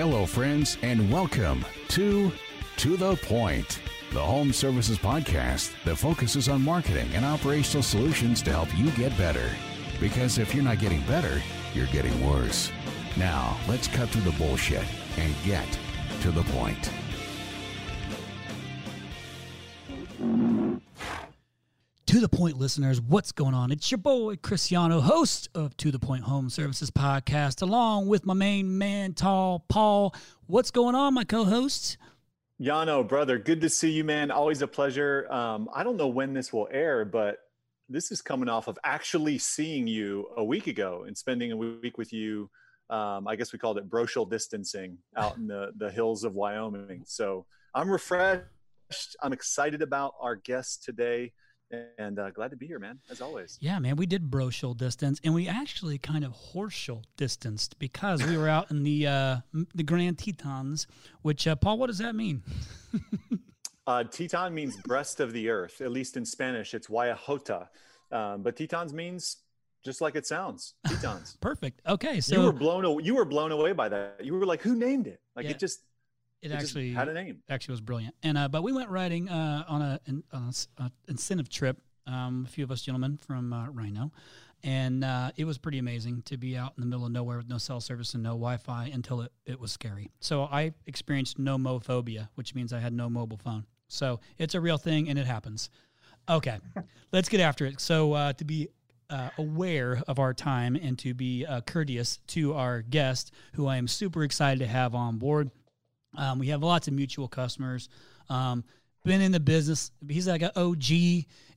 Hello, friends, and welcome to To the Point, the home services podcast that focuses on marketing and operational solutions to help you get better. Because if you're not getting better, you're getting worse. Now, let's cut through the bullshit and get to the point. Point, listeners, what's going on? It's your boy Cristiano, host of To the Point Home Services Podcast, along with my main man, Tall Paul. What's going on, my co-host? Yano, brother, good to see you, man. Always a pleasure. Um, I don't know when this will air, but this is coming off of actually seeing you a week ago and spending a week with you. Um, I guess we called it brochal distancing out in the, the hills of Wyoming. So I'm refreshed. I'm excited about our guest today and uh, glad to be here, man, as always. Yeah, man, we did brochal distance, and we actually kind of horseshal distanced because we were out in the uh, the Grand Tetons. Which, uh, Paul, what does that mean? uh, Teton means breast of the earth. At least in Spanish, it's Wayahota, um, but Tetons means just like it sounds. Tetons. Perfect. Okay, so you were blown away. You were blown away by that. You were like, "Who named it?" Like Yeah. it just it, it actually had a name. actually was brilliant. And uh, but we went riding uh, on a an on a s- a incentive trip. Um, a few of us gentlemen from uh, Rhino, and uh, it was pretty amazing to be out in the middle of nowhere with no cell service and no Wi-Fi until it, it was scary. So I experienced nomophobia, which means I had no mobile phone. So it's a real thing and it happens. Okay, let's get after it. So uh, to be uh, aware of our time and to be uh, courteous to our guest, who I am super excited to have on board. Um, we have lots of mutual customers. Um, been in the business. He's like an OG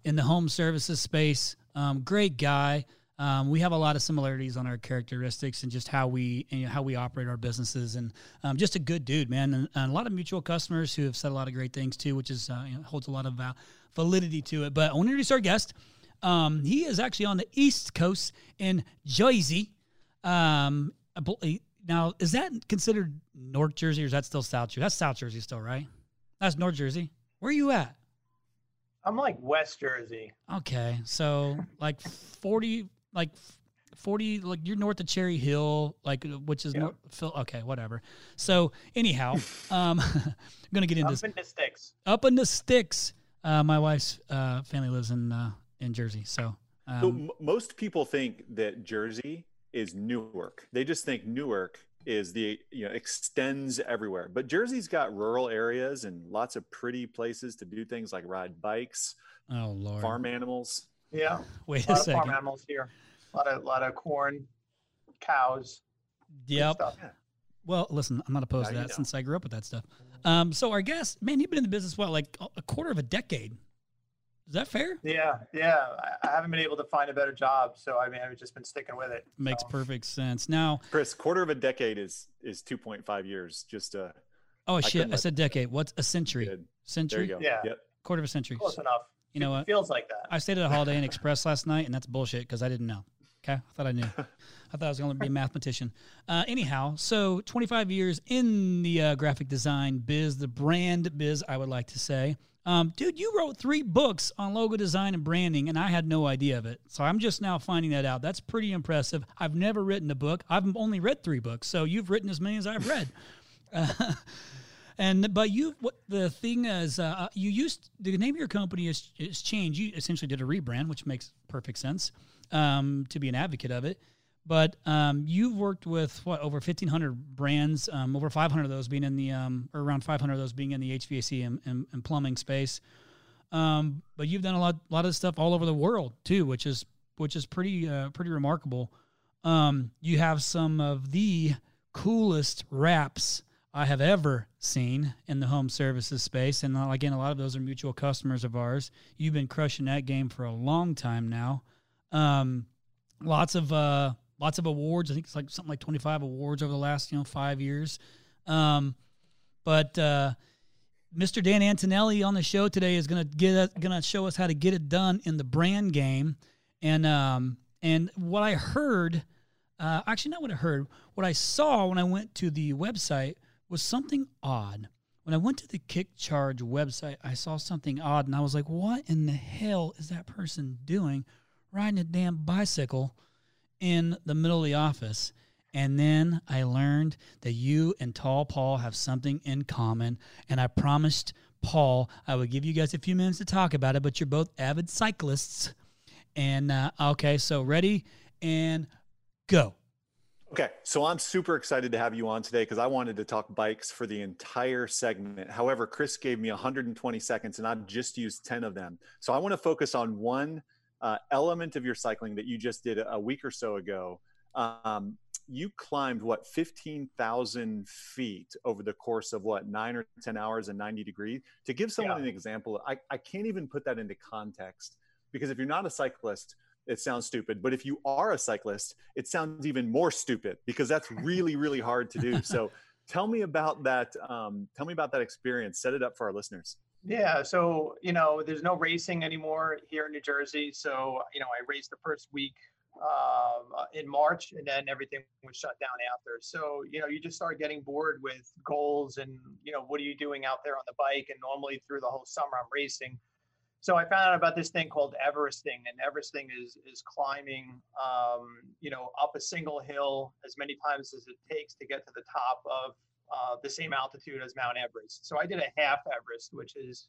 in the home services space. Um, great guy. Um, we have a lot of similarities on our characteristics and just how we and how we operate our businesses, and um, just a good dude, man. And, and a lot of mutual customers who have said a lot of great things too, which is uh, you know, holds a lot of val- validity to it. But I want to introduce our guest. Um, he is actually on the East Coast in Jersey. Um, now, is that considered North Jersey or is that still South Jersey? That's South Jersey still, right? That's North Jersey. Where are you at? I'm like West Jersey. Okay, so like forty, like forty, like you're north of Cherry Hill, like which is Yeah. north. Phil, okay, whatever. So anyhow, um, I'm gonna get into I'm in the sticks. up in the sticks. Uh, my wife's uh, family lives in uh, in Jersey, so So um, m- most people think that Jersey is Newark. They just think Newark is the you know extends everywhere. But Jersey's got rural areas and lots of pretty places to do things like ride bikes, oh lord, farm animals. Yeah, wait a a lot of farm animals here. A lot of lot of corn, cows. Yep. stuff. Well, listen, I'm not opposed Now to that since I grew up with that stuff. Um, so our guest, man, you've been in the business what, like a- a quarter of a decade? Is that fair? Yeah, yeah. I, I haven't been able to find a better job, so I mean, I've just been sticking with it. Makes so. perfect sense. Now, Chris, quarter of a decade is is 2.5 years. Just uh, oh couldn't shit, I said decade. What's a century? good. There Century, you go. Yeah. Yep. quarter of a century. Close enough. You know what? Feels like that. I stayed at a Holiday Inn Express last night, and that's bullshit because I didn't know. Okay, I thought I knew. I thought I was going to be a mathematician. Uh, anyhow, so 25 years in the uh, graphic design biz, the brand biz, I would like to say. Um, dude, you wrote three books on logo design and branding, and I had no idea of it. So I'm just now finding that out. That's pretty impressive. I've never written a book. I've only read three books. So you've written as many as I've read. Uh, and but you, what the thing is, uh, you used the name of your company is is changed. You essentially did a rebrand, which makes perfect sense um, to be an advocate of it. But um, you've worked with what over fifteen hundred brands, um, over five hundred of those being in the um, or around five hundred of those being in the HVAC and, and, and plumbing space. Um, but you've done a lot, lot of stuff all over the world too, which is which is pretty uh, pretty remarkable. Um, you have some of the coolest wraps I have ever seen in the home services space, and uh, again, a lot of those are mutual customers of ours. You've been crushing that game for a long time now. Um, lots of uh, lots of awards. I think it's like something like twenty five awards over the last you know five years. Um, but uh, Mr. Dan Antonelli on the show today is gonna get us, gonna show us how to get it done in the brand game, and um, and what I heard, uh, actually not what I heard, what I saw when I went to the website was something odd. When I went to the KickCharge website, I saw something odd, and I was like, "What in the hell is that person doing, riding a damn bicycle in the middle of the office?" And then I learned that you and Tall Paul have something in common. And I promised Paul I would give you guys a few minutes to talk about it, but you're both avid cyclists. And uh, okay, so ready and go. Okay, so I'm super excited to have you on today because I wanted to talk bikes for the entire segment. However, Chris gave me 120 seconds and I've just used 10 of them. So I want to focus on one uh, element of your cycling that you just did a week or so ago. Um, you climbed what 15,000 feet over the course of what nine or 10 hours and 90 degrees. To give someone yeah. an example, I, I can't even put that into context because if you're not a cyclist, it sounds stupid. But if you are a cyclist, it sounds even more stupid because that's really, really hard to do. So tell me about that. Um, tell me about that experience. Set it up for our listeners. Yeah, so you know, there's no racing anymore here in New Jersey. So you know, I raced the first week um, uh, in March, and then everything was shut down after. So you know, you just start getting bored with goals and you know, what are you doing out there on the bike? And normally through the whole summer, I'm racing. So I found out about this thing called Everesting, and Everesting is is climbing, um, you know, up a single hill as many times as it takes to get to the top of uh, the same altitude as Mount Everest. So I did a half Everest, which is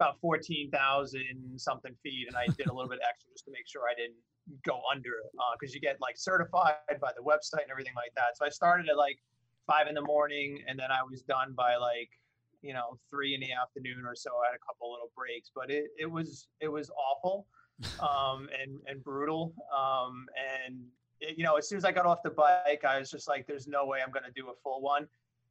about 14,000 something feet. And I did a little bit extra just to make sure I didn't go under because uh, you get like certified by the website and everything like that. So I started at like five in the morning and then I was done by like, you know, three in the afternoon or so. I had a couple little breaks, but it, it was, it was awful um, and, and brutal. Um, and, it, you know, as soon as I got off the bike, I was just like, there's no way I'm going to do a full one.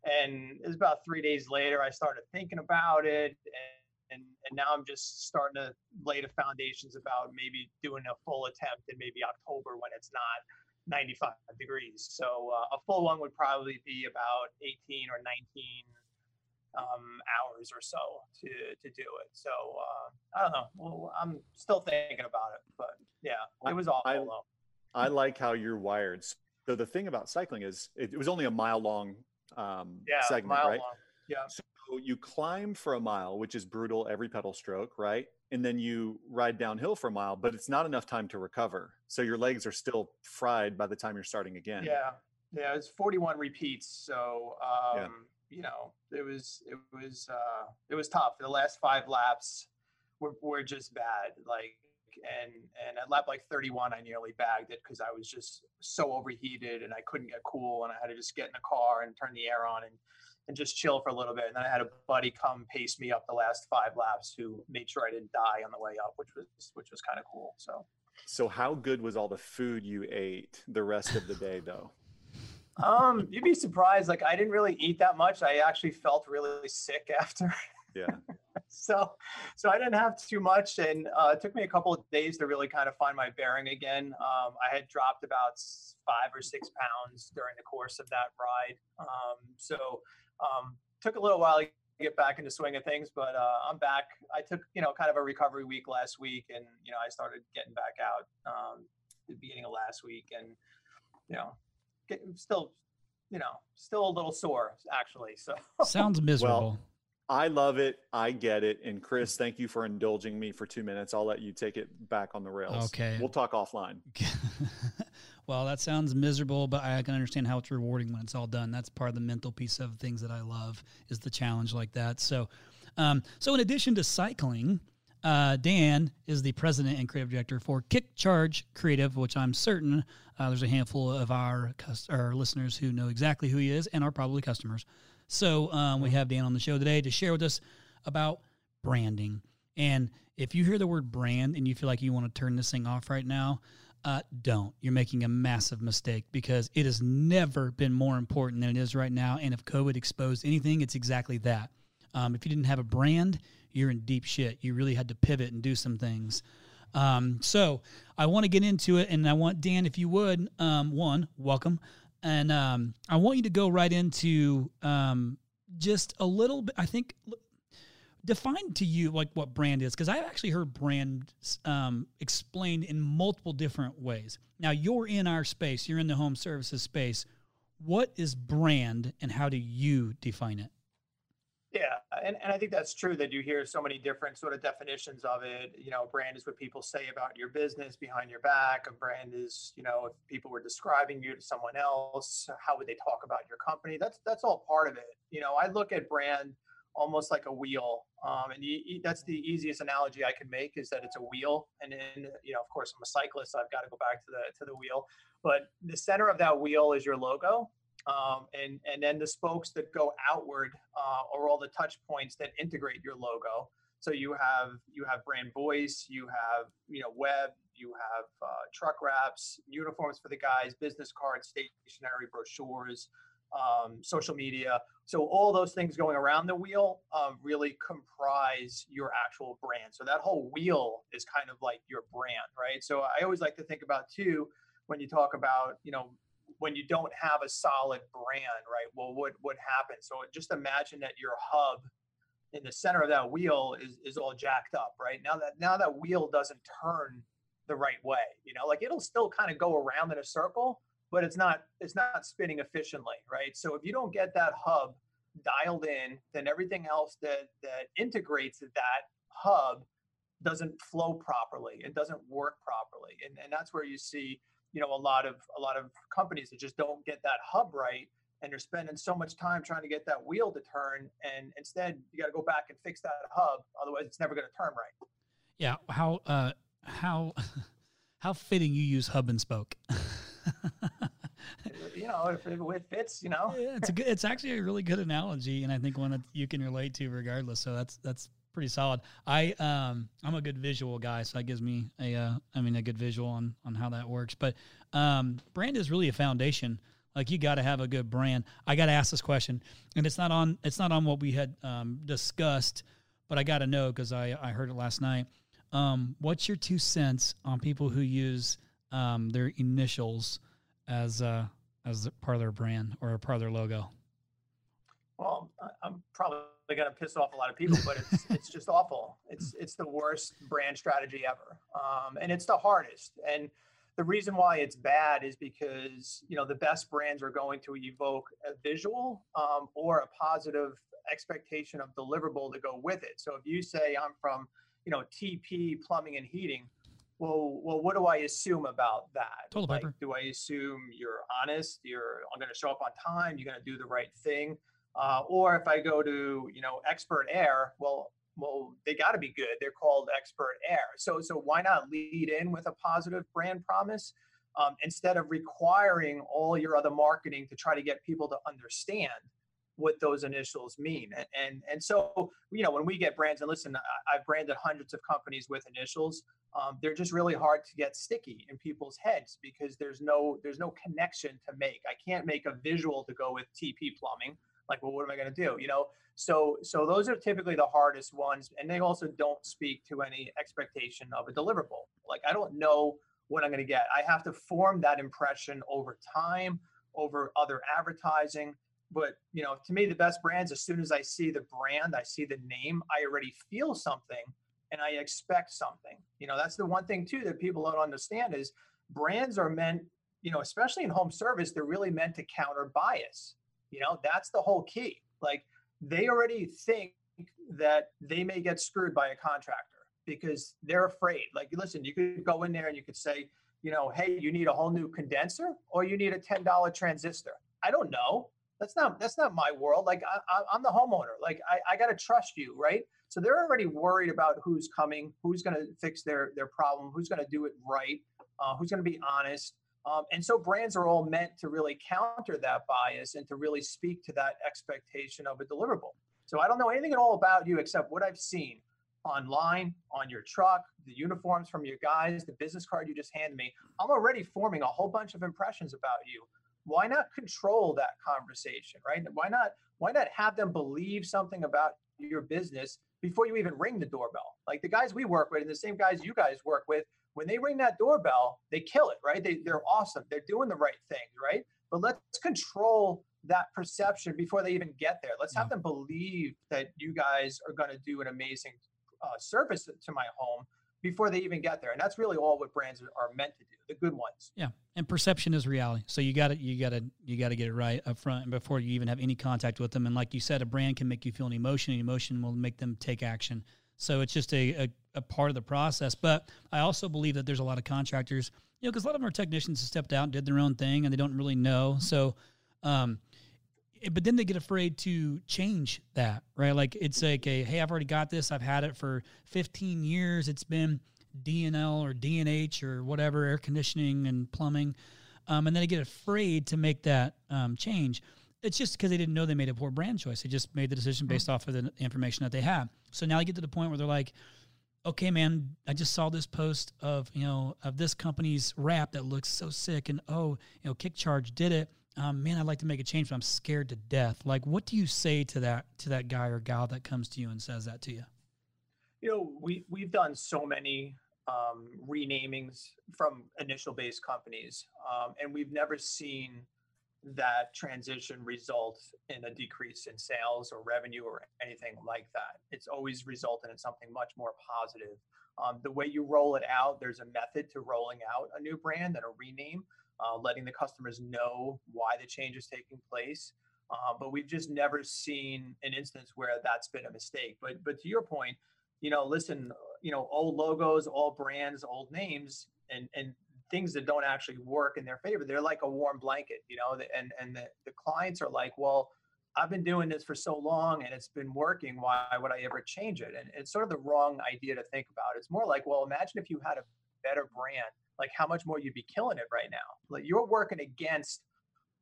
And it was about three days later, I started thinking about it. And, and, and now I'm just starting to lay the foundations about maybe doing a full attempt in maybe October when it's not 95 degrees. So uh, a full one would probably be about 18 or 19 um, hours or so to to do it. So uh, I don't know. Well, I'm still thinking about it, but yeah, it was awful. I. I like how you're wired. So the thing about cycling is it, it was only a mile long um, yeah, segment, right? Long. Yeah. So you climb for a mile, which is brutal every pedal stroke, right? And then you ride downhill for a mile, but it's not enough time to recover. So your legs are still fried by the time you're starting again. Yeah. Yeah. It's 41 repeats. So, um, yeah. you know, it was, it was, uh, it was tough. The last five laps were, were just bad. Like, and and at lap like 31 i nearly bagged it because i was just so overheated and i couldn't get cool and i had to just get in the car and turn the air on and and just chill for a little bit. And then i had a buddy come pace me up the last five laps who made sure i didn't die on the way up which was which was kind of cool so. So how good was all the food you ate the rest of the day though? Um you'd be surprised like i didn't really eat that much. I actually felt really sick after yeah. So so i didn't have too much and uh, it took me a couple of days to really kind of find my bearing again. Um, i had dropped about five or six pounds during the course of that ride. Um, so um, took a little while to get back into swing of things but uh, i'm back. I took you know kind of a recovery week last week and you know i started getting back out um, the beginning of last week and you know get, still you know still a little sore actually so. Sounds miserable. Well, I love it. I get it. And Chris, thank you for indulging me for two minutes. I'll let you take it back on the rails. Okay. We'll talk offline. well, that sounds miserable, but I can understand how it's rewarding when it's all done. That's part of the mental piece of things that I love is the challenge like that. So, um, so in addition to cycling, uh, Dan is the president and creative director for KickCharge Creative, which I'm certain uh, there's a handful of our, our listeners who know exactly who he is and are probably customers. So um, we have Dan on the show today to share with us about branding. And if you hear the word brand and you feel like you want to turn this thing off right now, uh, don't. You're making a massive mistake because it has never been more important than it is right now. And if COVID exposed anything, it's exactly that. Um, if you didn't have a brand, you're in deep shit. You really had to pivot and do some things. Um, so I want to get into it, and I want Dan, if you would, um, one, welcome and um, I want you to go right into um, just a little bit. I think define to you like what brand is because I've actually heard brand um, explained in multiple different ways. Now you're in our space. You're in the home services space. What is brand, and how do you define it? Yeah, and, and I think that's true that you hear so many different sort of definitions of it. You know, brand is what people say about your business behind your back. A brand is, you know, if people were describing you to someone else, how would they talk about your company? That's that's all part of it. You know, I look at brand almost like a wheel, um, and you, that's the easiest analogy I can make is that it's a wheel. And then, you know, of course, I'm a cyclist, so I've got to go back to the to the wheel. But the center of that wheel is your logo, um, and and then the spokes that go outward uh, are all the touch points that integrate your logo. So you have you have brand voice, you have you know web, you have uh, truck wraps, uniforms for the guys, business cards, stationery, brochures, um, social media. So all those things going around the wheel uh, really comprise your actual brand. So that whole wheel is kind of like your brand, right? So I always like to think about too when you talk about you know when you don't have a solid brand, right? Well, what what happens? So just imagine that your hub in the center of that wheel is is all jacked up, right? Now that now that wheel doesn't turn the right way, you know, like it'll still kind of go around in a circle, but it's not it's not spinning efficiently, right? So if you don't get that hub dialed in, then everything else that that integrates that hub doesn't flow properly. It doesn't work properly, and and that's where you see you know a lot of a lot of companies that just don't get that hub right and they're spending so much time trying to get that wheel to turn and instead you got to go back and fix that hub otherwise it's never going to turn right. Yeah how uh how how fitting you use hub and spoke. You know if it fits you know. Yeah, it's a good it's actually a really good analogy and i think one that you can relate to regardless so that's that's pretty solid. I um I'm a good visual guy, so that gives me a uh, I mean a good visual on on how that works. But um, brand is really a foundation. Like you got to have a good brand. I got to ask this question, and it's not on it's not on what we had um, discussed, but I got to know because I I heard it last night. Um, what's your two cents on people who use um, their initials as uh, as part of their brand or part of their logo? Well, I'm probably going to piss off a lot of people, but it's it's just awful. It's it's the worst brand strategy ever, um, and it's the hardest. And the reason why it's bad is because you know the best brands are going to evoke a visual um, or a positive expectation of deliverable to go with it. So if you say I'm from you know TP Plumbing and Heating, well, well, what do I assume about that? Total like, do I assume you're honest? You're I'm going to show up on time. You're going to do the right thing. Uh, or if I go to you know expert air, well, well, they got to be good. They're called expert air. So so why not lead in with a positive brand promise um, instead of requiring all your other marketing to try to get people to understand what those initials mean. And, and and so you know when we get brands and listen, I, have branded hundreds of companies with initials. Um, they're just really hard to get sticky in people's heads because there's no there's no connection to make. I can't make a visual to go with TP Plumbing like well what am i going to do you know? So so those are typically the hardest ones and they also don't speak to any expectation of a deliverable. Like i don't know what i'm going to get. I have to form that impression over time over other advertising but you know to me the best brands as soon as i see the brand i see the name i already feel something and i expect something. You know that's the one thing too that people don't understand is brands are meant you know especially in home service they're really meant to counter bias you know, that's the whole key. Like they already think that they may get screwed by a contractor because they're afraid. Like, listen, you could go in there and you could say, you know, hey, you need a whole new condenser or you need a $10 transistor. I don't know. That's not that's not my world. Like I, am the homeowner. Like I, I got to trust you, right? So they're already worried about who's coming, who's going to fix their their problem, who's going to do it right, uh, who's going to be honest. Um, and so brands are all meant to really counter that bias and to really speak to that expectation of a deliverable. So I don't know anything at all about you except what I've seen online, on your truck, the uniforms from your guys, the business card you just handed me. I'm already forming a whole bunch of impressions about you. Why not control that conversation, right? Why not why not have them believe something about your business before you even ring the doorbell? Like the guys we work with and the same guys you guys work with, when they ring that doorbell, they kill it, right? They, they're awesome. They're doing the right thing, right? But let's control that perception before they even get there. Let's have them believe that you guys are going to do an amazing uh, service to my home before they even get there. And that's really all what brands are meant to do, the good ones. Yeah. And perception is reality. So you got to you got to you got to get it right up front and before you even have any contact with them. And like you said, a brand can make you feel an emotion, and emotion will make them take action. So it's just a, a, a part of the process. But I also believe that there's a lot of contractors, you know, because a lot of them are technicians who stepped out and did their own thing and they don't really know. So, um, Eh, but then they get afraid to change that, right? Like it's like a, hey, I've already got this. I've had it for 15 years. It's been DNL or DNH or whatever, air conditioning and plumbing. Um, and then they get afraid to make that um, change. It's just because they didn't know they made a poor brand choice. They just made the decision based off of the information that they have. So now they get to the point where they're like, okay, man, I just saw this post of, you know, of this company's wrap that looks so sick. And oh, you know, KickCharge did it um, man, I'd like to make a change, but I'm scared to death. Like, what do you say to that to that guy or gal that comes to you and says that to you? You know, we we've done so many um, renamings from initial base companies, um, and we've never seen that transition result in a decrease in sales or revenue or anything like that. It's always resulted in something much more positive. Um, the way you roll it out, there's a method to rolling out a new brand and a rename uh, letting the customers know why the change is taking place. Uh, but we've just never seen an instance where that's been a mistake. But but to your point, you know, listen, you know, old logos, all brands, old names, and and things that don't actually work in their favor, they're like a warm blanket, you know. And and the, the clients are like, well, I've been doing this for so long and it's been working. Why would I ever change it? And it's sort of the wrong idea to think about. It's more like, well, imagine if you had a better brand like how much more you'd be killing it right now. Like you're working against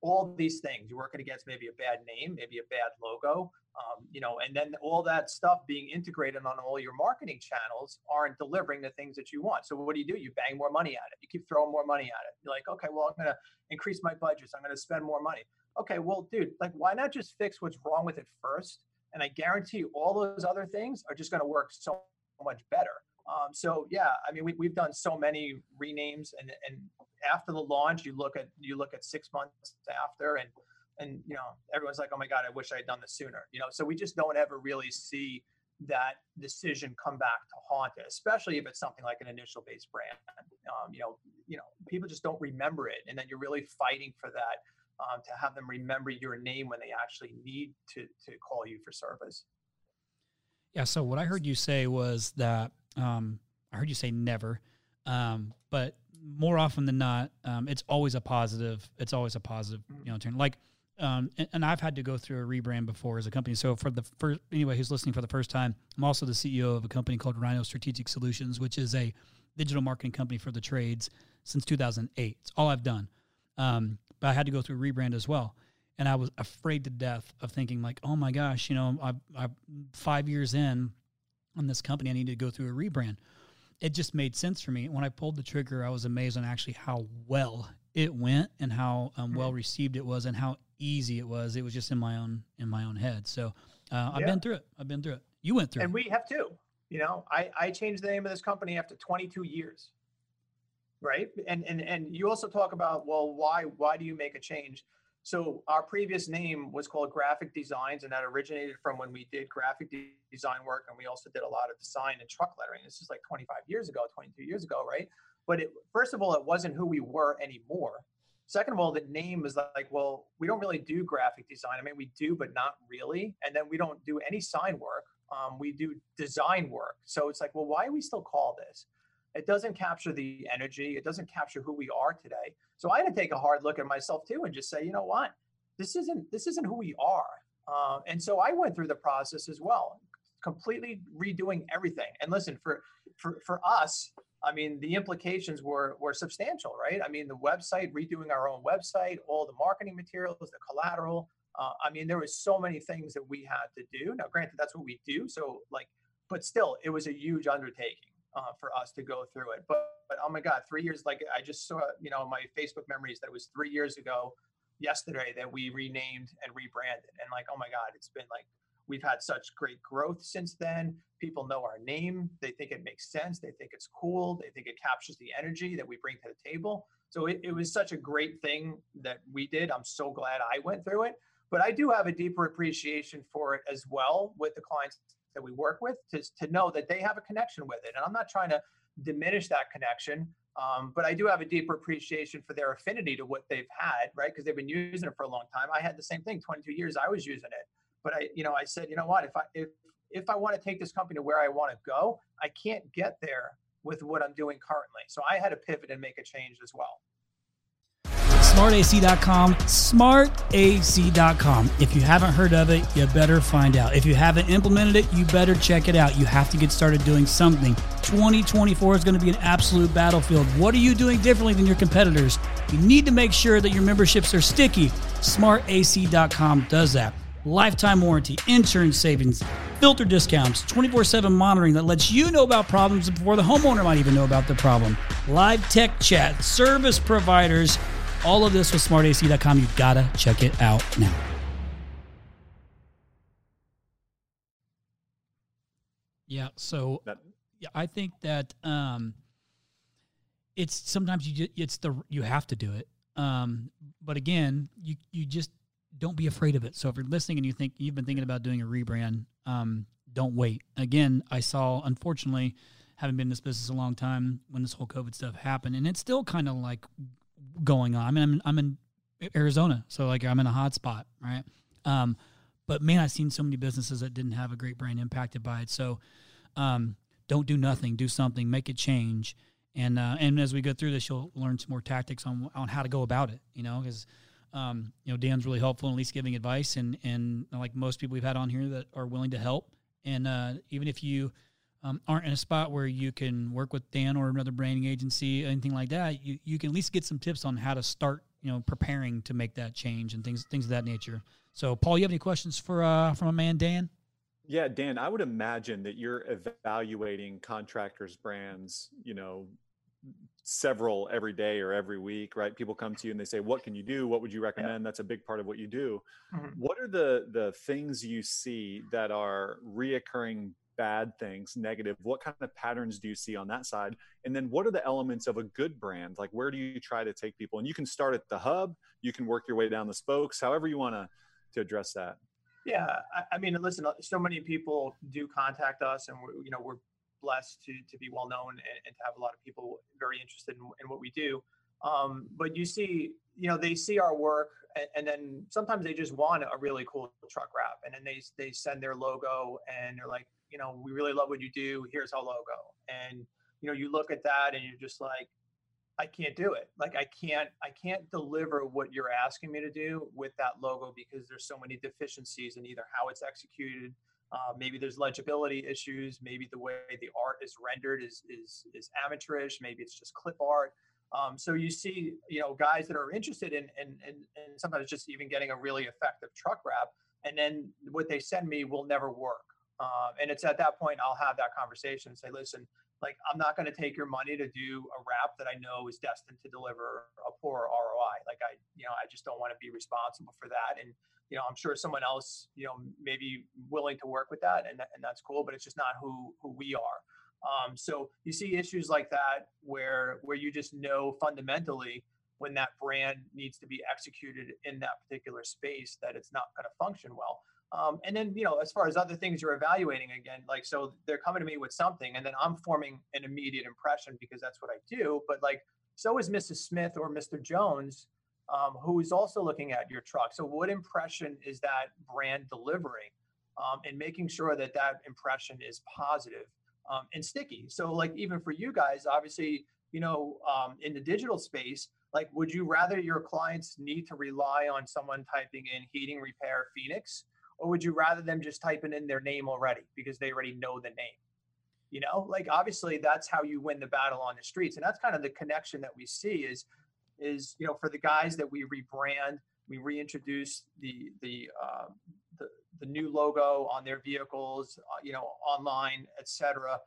all these things. You're working against maybe a bad name, maybe a bad logo, um, you know, and then all that stuff being integrated on all your marketing channels aren't delivering the things that you want. So what do you do? You bang more money at it. You keep throwing more money at it. You're like, okay, well, I'm going to increase my budgets. I'm going to spend more money. Okay, well, dude, like, why not just fix what's wrong with it first? And I guarantee you, all those other things are just going to work so much better. Um, so yeah, I mean, we, we've done so many renames, and and after the launch, you look at you look at six months after, and and you know everyone's like, oh my god, I wish I had done this sooner. You know, so we just don't ever really see that decision come back to haunt it, especially if it's something like an initial base brand. Um, you know, you know, people just don't remember it, and then you're really fighting for that um, to have them remember your name when they actually need to to call you for service. Yeah. So what I heard you say was that um, I heard you say never, um, but more often than not, um, it's always a positive. It's always a positive, you know, turn. Like, um, and, and, I've had to go through a rebrand before as a company. So for the first, anyway, who's listening for the first time, I'm also the CEO of a company called Rhino Strategic Solutions, which is a digital marketing company for the trades since 2008. It's all I've done. Um, but I had to go through a rebrand as well. And I was afraid to death of thinking like, oh my gosh, you know, I, I five years in, on this company, I needed to go through a rebrand. It just made sense for me. When I pulled the trigger, I was amazed on actually how well it went and how um, well received it was and how easy it was. It was just in my own in my own head. So uh, I've yeah. been through it. I've been through it. You went through and it. And we have too. You know, I, I changed the name of this company after 22 years. Right. And and and you also talk about, well, why why do you make a change? So our previous name was called Graphic Designs, and that originated from when we did graphic de- design work, and we also did a lot of design and truck lettering. This is like 25 years ago, 22 years ago, right? But it, first of all, it wasn't who we were anymore. Second of all, the name is like, well, we don't really do graphic design. I mean, we do, but not really. And then we don't do any sign work. Um, we do design work. So it's like, well, why do we still call this? It doesn't capture the energy. It doesn't capture who we are today. So I had to take a hard look at myself too and just say, you know what, this isn't this isn't who we are. Uh, and so I went through the process as well, completely redoing everything. And listen, for for for us, I mean, the implications were were substantial, right? I mean, the website, redoing our own website, all the marketing materials, the collateral. Uh, I mean, there was so many things that we had to do. Now, granted, that's what we do. So, like, but still, it was a huge undertaking uh, for us to go through it. But, but oh my God, three years, like I just saw, you know, my Facebook memories that it was three years ago yesterday that we renamed and rebranded. And like, oh my God, it's been like, we've had such great growth since then. People know our name. They think it makes sense. They think it's cool. They think it captures the energy that we bring to the table. So it, it was such a great thing that we did. I'm so glad I went through it. But I do have a deeper appreciation for it as well with the clients that we work with to, to know that they have a connection with it. And I'm not trying to diminish that connection. Um, but I do have a deeper appreciation for their affinity to what they've had, right? Because they've been using it for a long time. I had the same thing, 22 years. I was using it, but I, you know, I said, you know what? If I if if I want to take this company to where I want to go, I can't get there with what I'm doing currently. So I had to pivot and make a change as well smartac.com, smartac.com. If you haven't heard of it, you better find out. If you haven't implemented it, you better check it out. You have to get started doing something. 2024 is going to be an absolute battlefield. What are you doing differently than your competitors? You need to make sure that your memberships are sticky. Smartac.com does that. Lifetime warranty, insurance savings, filter discounts, 24 7 monitoring that lets you know about problems before the homeowner might even know about the problem. Live tech chat, service providers, all of this with smartac.com. You gotta check it out now. Yeah, so yeah, I think that um, it's sometimes you just, it's the you have to do it. Um, but again, you you just don't be afraid of it. So if you're listening and you think you've been thinking about doing a rebrand, um, don't wait. Again, I saw unfortunately having been in this business a long time when this whole COVID stuff happened, and it's still kind of like going on. I mean, I'm, I'm in Arizona, so like I'm in a hot spot, right? Um, but man, I've seen so many businesses that didn't have a great brand impacted by it. So um, don't do nothing, do something, make a change. And uh, and as we go through this, you'll learn some more tactics on on how to go about it. You know, because um, you know Dan's really helpful in at least giving advice, and and like most people we've had on here that are willing to help. And uh, even if you um, aren't in a spot where you can work with Dan or another branding agency, anything like that, you, you can at least get some tips on how to start, you know, preparing to make that change and things things of that nature. So, Paul, you have any questions for uh, from a man, Dan? Yeah, Dan, I would imagine that you're evaluating contractors' brands, you know, several every day or every week, right? People come to you and they say, "What can you do? What would you recommend?" Yeah. That's a big part of what you do. Mm-hmm. What are the the things you see that are reoccurring bad things, negative? What kind of patterns do you see on that side? And then what are the elements of a good brand? Like where do you try to take people? And you can start at the hub, you can work your way down the spokes, however you want to to address that. Yeah, I, I mean, listen, so many people do contact us, and we're, you know we're blessed to to be well known and, and to have a lot of people very interested in, in what we do. Um, but you see, you know, they see our work, and, and, then sometimes they just want a really cool truck wrap, and then they they send their logo, and they're like, you know, we really love what you do. Here's our logo. And, you know, you look at that and you're just like, I can't do it. Like I can't, I can't deliver what you're asking me to do with that logo because there's so many deficiencies in either how it's executed. Uh, maybe there's legibility issues. Maybe the way the art is rendered is is is amateurish. Maybe it's just clip art. Um, so you see, you know, guys that are interested in and and and sometimes just even getting a really effective truck wrap, and then what they send me will never work. Um, and it's at that point I'll have that conversation and say, listen, like I'm not going to take your money to do a wrap that I know is destined to deliver a poor ROI. Like I, you know, I just don't want to be responsible for that. And you know, I'm sure someone else, you know, maybe willing to work with that, and and that's cool. But it's just not who who we are. Um, so you see issues like that where where you just know fundamentally when that brand needs to be executed in that particular space that it's not going to function well. Um, and then, you know, as far as other things you're evaluating again, like, so they're coming to me with something and then I'm forming an immediate impression because that's what I do. But like, so is Mrs. Smith or Mr. Jones, um, who is also looking at your truck. So what impression is that brand delivering? Um, and making sure that that impression is positive, um, and sticky. So like, even for you guys, obviously, you know, um, in the digital space, like, would you rather your clients need to rely on someone typing in heating repair Phoenix? or would you rather them just typing in their name already because they already know the name? You know, like obviously that's how you win the battle on the streets, and that's kind of the connection that we see is is you know for the guys that we rebrand, we reintroduce the the uh, the, the new logo on their vehicles, uh, you know, online, etc.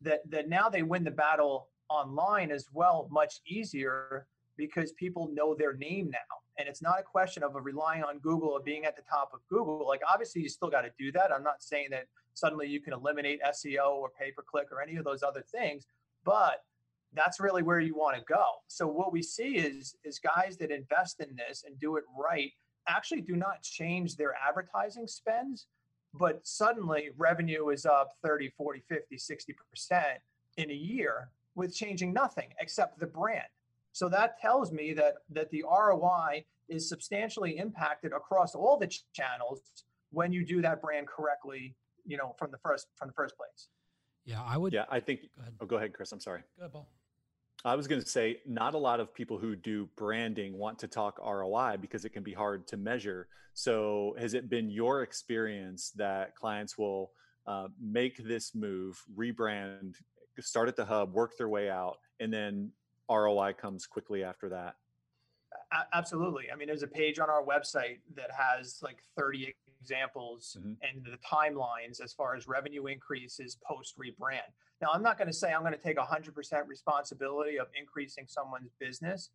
That that now they win the battle online as well, much easier because people know their name now and it's not a question of a relying on Google or being at the top of Google. Like obviously you still got to do that. I'm not saying that suddenly you can eliminate SEO or pay per click or any of those other things, but that's really where you want to go. So what we see is is guys that invest in this and do it right actually do not change their advertising spends, but suddenly revenue is up 30, 40, 50, 60% in a year with changing nothing except the brand. So that tells me that that the ROI is substantially impacted across all the ch- channels when you do that brand correctly, you know, from the first from the first place. Yeah, I would. Yeah, I think. Go ahead. Oh, go ahead, Chris. I'm sorry. Go ahead, Paul. I was going to say, not a lot of people who do branding want to talk ROI because it can be hard to measure. So, has it been your experience that clients will uh, make this move, rebrand, start at the hub, work their way out, and then ROI comes quickly after that? Absolutely. I mean, there's a page on our website that has like 30 examples Mhm. and the timelines as far as revenue increases post rebrand. Now, I'm not going to say I'm going to take 100% responsibility of increasing someone's business,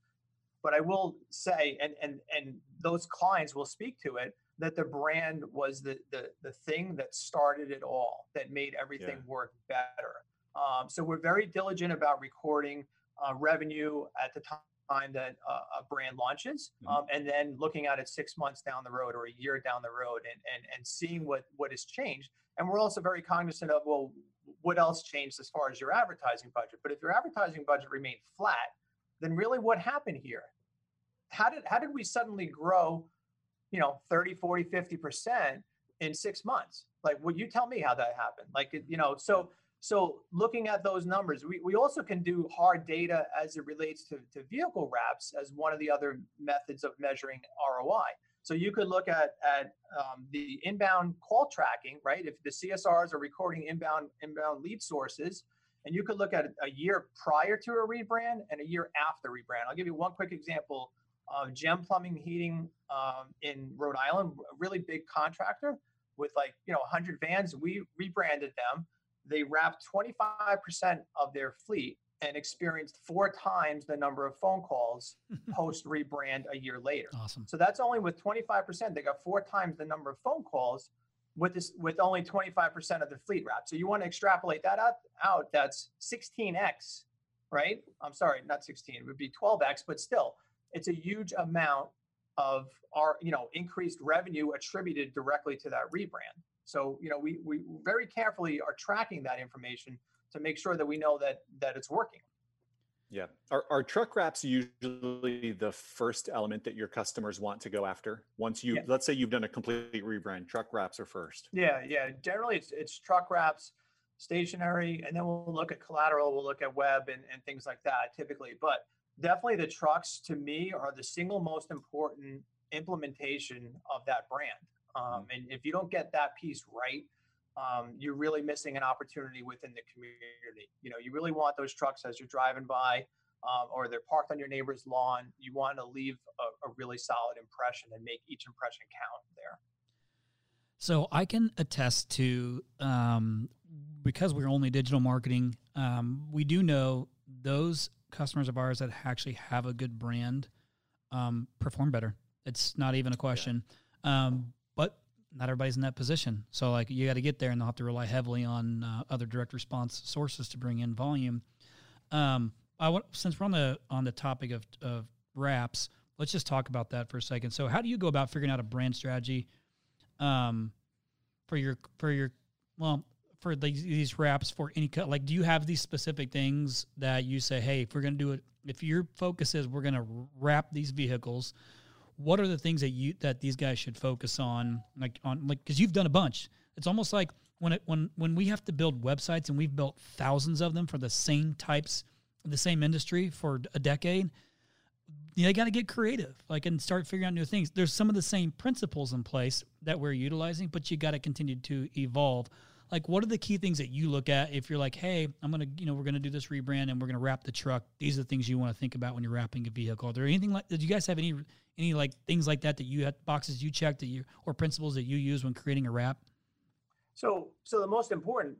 but I will say, and and and those clients will speak to it, that the brand was the the the thing that started it all, that made everything Yeah. work better. Um, so we're very diligent about recording uh, revenue at the time that uh, a brand launches Mhm. um, and then looking at it six months down the road or a year down the road and, and, and seeing what, what has changed. And we're also very cognizant of, well, what else changed as far as your advertising budget? But if your advertising budget remained flat, then really what happened here? How did, how did we suddenly grow, you know, 30, 40, 50% in six months? Like, would you tell me how that happened? Like, you know, so so looking at those numbers, we, we also can do hard data as it relates to, to vehicle wraps as one of the other methods of measuring ROI. So you could look at, at um, the inbound call tracking, right? If the CSRs are recording inbound inbound lead sources, and you could look at a year prior to a rebrand and a year after rebrand. I'll give you one quick example of Gem Plumbing Heating um, in Rhode Island, a really big contractor with like you know 100 vans. We rebranded them they wrapped 25% of their fleet and experienced four times the number of phone calls post rebrand a year later. Awesome. So that's only with 25%. They got four times the number of phone calls with this with only 25% of the fleet wrapped. So you want to extrapolate that out, out that's 16x, right? I'm sorry, not 16, it would be 12x, but still, it's a huge amount of our, you know, increased revenue attributed directly to that rebrand. So, you know, we, we very carefully are tracking that information to make sure that we know that that it's working. Yeah. Are, are truck wraps usually the first element that your customers want to go after? Once you, Yeah. let's say you've done a complete rebrand, truck wraps are first. Yeah, yeah. Generally, it's it's truck wraps, stationary, and then we'll look at collateral. We'll look at web and, and things like that typically. But definitely, the trucks to me are the single most important implementation of that brand. Um, and if you don't get that piece right, um, you're really missing an opportunity within the community. You know, you really want those trucks as you're driving by, um, or they're parked on your neighbor's lawn. You want to leave a, a really solid impression and make each impression count there. So I can attest to um, because we're only digital marketing. Um, we do know those customers of ours that actually have a good brand um, perform better. It's not even a question. Um, but not everybody's in that position. So like you got to get there, and they'll have to rely heavily on uh, other direct response sources to bring in volume. Um, I want since we're on the on the topic of of wraps, let's just talk about that for a second. So how do you go about figuring out a brand strategy? um, for your for your well for these, these wraps for any cut like do you have these specific things that you say hey if we're going to do it if your focus is we're going to wrap these vehicles what are the things that you that these guys should focus on like on like because you've done a bunch it's almost like when it when when we have to build websites and we've built thousands of them for the same types the same industry for a decade you got to get creative, like and start figuring out new things. There's some of the same principles in place that we're utilizing, but you got to continue to evolve. Like, what are the key things that you look at if you're like, hey, I'm gonna, you know, we're gonna do this rebrand and we're gonna wrap the truck. These are the things you want to think about when you're wrapping a vehicle. Are there anything like? Did you guys have any any like things like that that you had boxes you checked that you or principles that you use when creating a wrap? So, so the most important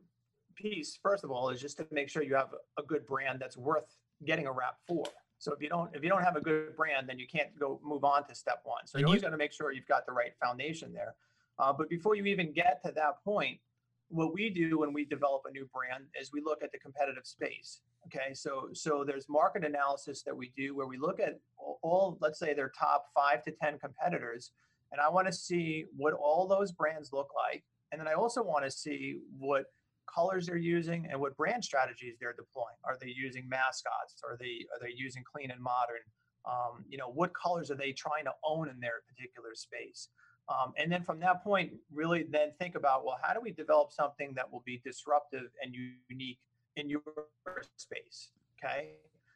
piece, first of all, is just to make sure you have a good brand that's worth getting a wrap for. So if you don't if you don't have a good brand, then you can't go move on to step one. So And you always you- got to make sure you've got the right foundation there. Uh, but before you even get to that point, what we do when we develop a new brand is we look at the competitive space. Okay, so so there's market analysis that we do where we look at all, let's say their top five to ten competitors, and I want to see what all those brands look like, and then I also want to see what colors they're using, and what brand strategies they're deploying. Are they using mascots? Are they are they using clean and modern? Um, you know, what colors are they trying to own in their particular space? Um, and then from that point, really then think about well, how do we develop something that will be disruptive and unique in your space? Okay.